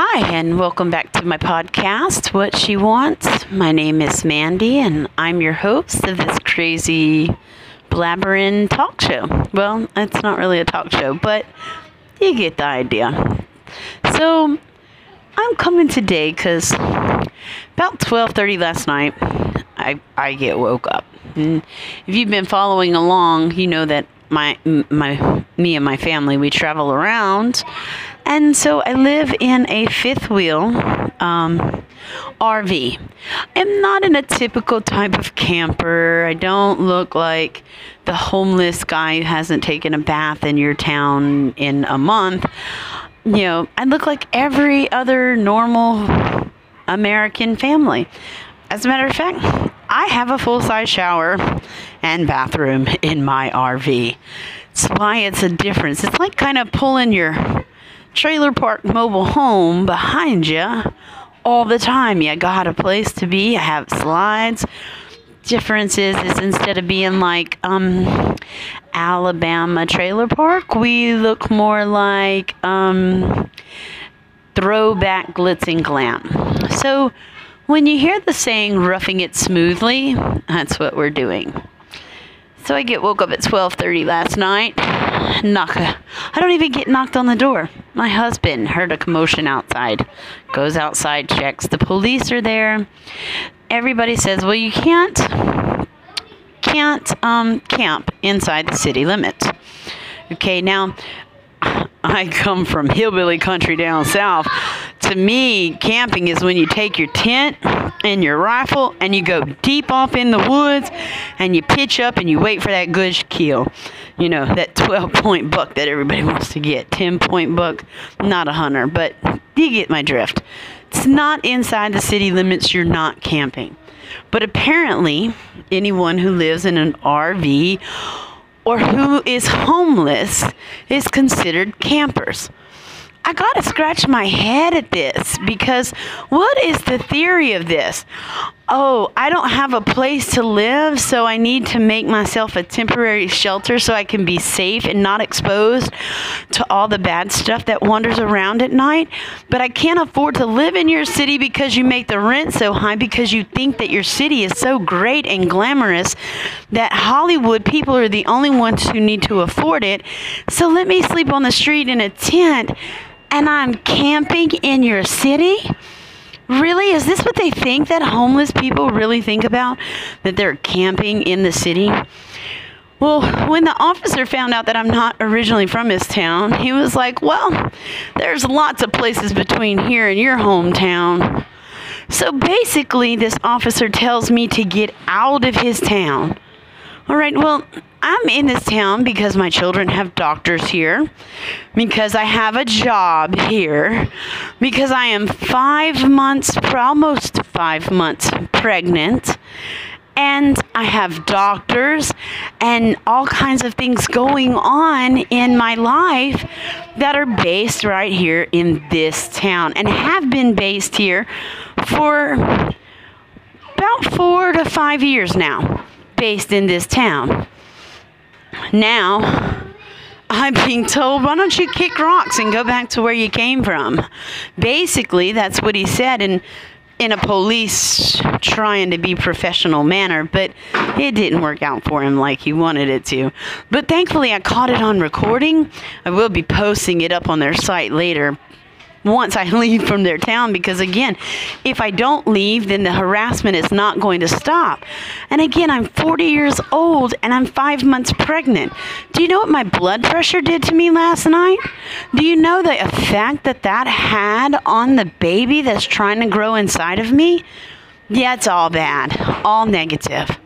Hi, and welcome back to my podcast, What She Wants. My name is Mandy, and I'm your host of this crazy blabbering talk show. Well, it's not really a talk show, but you get the idea. So, I'm coming today because about 12:30 last night, I I get woke up. And if you've been following along, you know that my my me and my family we travel around and so I live in a fifth wheel um, RV. I'm not in a typical type of camper. I don't look like the homeless guy who hasn't taken a bath in your town in a month. You know, I look like every other normal American family. As a matter of fact, I have a full size shower and bathroom in my RV. That's why it's a difference. It's like kind of pulling your trailer park mobile home behind you all the time. You got a place to be. I have slides. Difference is, is instead of being like um, Alabama trailer park, we look more like um, throwback glitz and glam. So when you hear the saying roughing it smoothly, that's what we're doing. So I get woke up at 12:30 last night. Knock. I don't even get knocked on the door. My husband heard a commotion outside. Goes outside, checks. The police are there. Everybody says, "Well, you can't can't um, camp inside the city limits." Okay, now I come from hillbilly country down south. To me, camping is when you take your tent and your rifle and you go deep off in the woods and you pitch up and you wait for that good kill. You know, that 12 point buck that everybody wants to get. 10 point buck, not a hunter, but you get my drift. It's not inside the city limits, you're not camping. But apparently, anyone who lives in an RV or who is homeless is considered campers. I got to scratch my head at this because what is the theory of this? Oh, I don't have a place to live, so I need to make myself a temporary shelter so I can be safe and not exposed to all the bad stuff that wanders around at night. But I can't afford to live in your city because you make the rent so high because you think that your city is so great and glamorous that Hollywood people are the only ones who need to afford it. So let me sleep on the street in a tent and I'm camping in your city? Really? Is this what they think that homeless people really think about? That they're camping in the city? Well, when the officer found out that I'm not originally from his town, he was like, Well, there's lots of places between here and your hometown. So basically, this officer tells me to get out of his town. All right, well, I'm in this town because my children have doctors here, because I have a job here, because I am five months, almost five months pregnant, and I have doctors and all kinds of things going on in my life that are based right here in this town and have been based here for about four to five years now, based in this town. Now, I'm being told, why don't you kick rocks and go back to where you came from? Basically, that's what he said in in a police trying to be professional manner, but it didn't work out for him like he wanted it to. But thankfully, I caught it on recording. I will be posting it up on their site later once I leave from their town because, again, if I don't leave, then the harassment is not going to stop. And again, I'm 40 years old and I'm five months pregnant. Do you know what my blood pressure did to me last night? Do you know the effect that that had on the baby that's trying to grow inside of me? Yeah, it's all bad, all negative.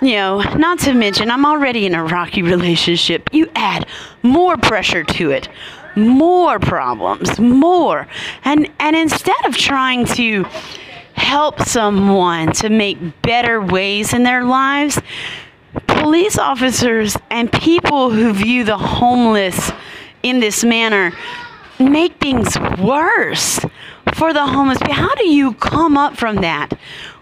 You know, not to mention, I'm already in a rocky relationship. You add more pressure to it more problems, more. And and instead of trying to help someone to make better ways in their lives, police officers and people who view the homeless in this manner make things worse for the homeless. How do you come up from that?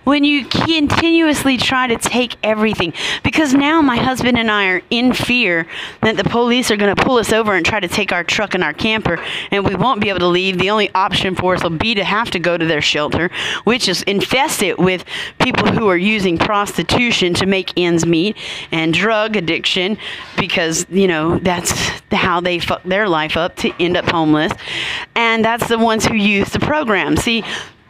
When you continuously try to take everything, because now my husband and I are in fear that the police are going to pull us over and try to take our truck and our camper, and we won't be able to leave. The only option for us will be to have to go to their shelter, which is infested with people who are using prostitution to make ends meet and drug addiction because, you know, that's how they fuck their life up to end up homeless. And that's the ones who use the program. See,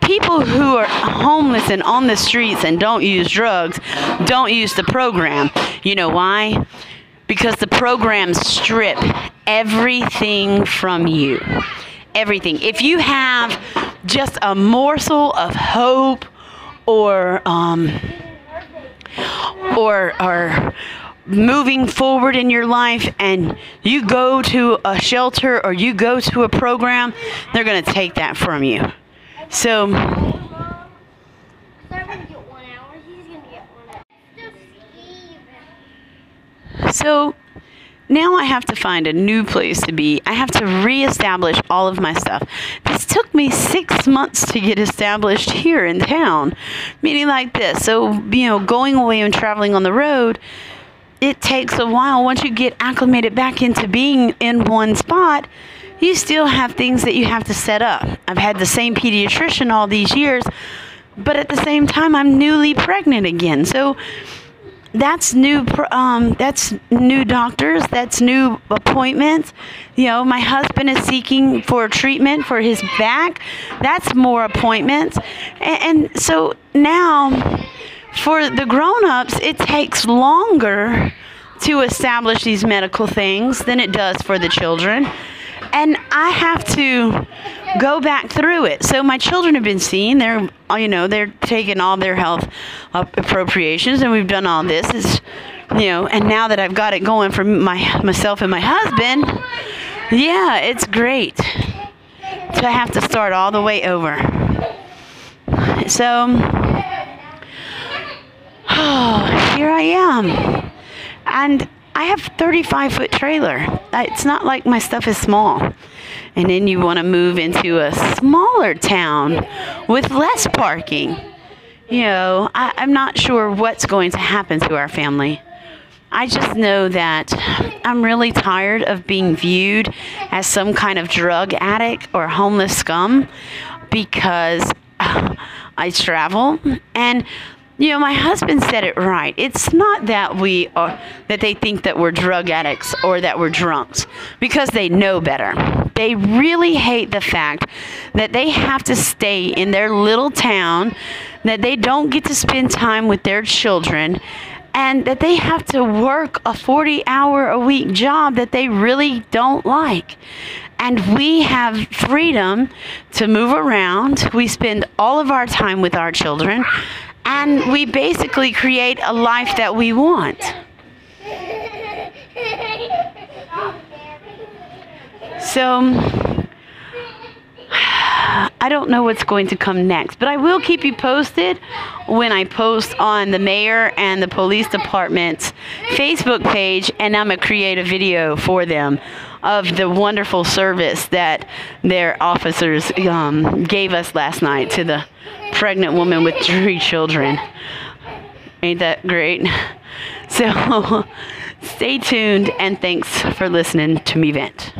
people who are homeless and on the streets and don't use drugs don't use the program. You know why? Because the programs strip everything from you. Everything. If you have just a morsel of hope or um, or or moving forward in your life and you go to a shelter or you go to a program, they're going to take that from you. So So now I have to find a new place to be. I have to reestablish all of my stuff. This took me six months to get established here in town, meaning like this. So, you know, going away and traveling on the road, it takes a while. Once you get acclimated back into being in one spot, you still have things that you have to set up. I've had the same pediatrician all these years, but at the same time, I'm newly pregnant again. So, that's new um, that's new doctors that's new appointments you know my husband is seeking for treatment for his back that's more appointments and, and so now for the grown-ups it takes longer to establish these medical things than it does for the children and I have to go back through it. So my children have been seen. They're, you know, they're taking all their health appropriations, and we've done all this. Is, you know, and now that I've got it going for my myself and my husband, yeah, it's great to have to start all the way over. So, oh, here I am, and I have 35 foot trailer. It's not like my stuff is small. And then you want to move into a smaller town with less parking. You know, I, I'm not sure what's going to happen to our family. I just know that I'm really tired of being viewed as some kind of drug addict or homeless scum because uh, I travel and you know, my husband said it right. It's not that we are that they think that we're drug addicts or that we're drunks because they know better. They really hate the fact that they have to stay in their little town, that they don't get to spend time with their children, and that they have to work a 40 hour a week job that they really don't like. And we have freedom to move around. We spend all of our time with our children and we basically create a life that we want. So, I don't know what's going to come next, but I will keep you posted when I post on the mayor and the police department's Facebook page, and I'm going to create a video for them of the wonderful service that their officers um, gave us last night to the pregnant woman with three children. Ain't that great? So stay tuned and thanks for listening to me vent.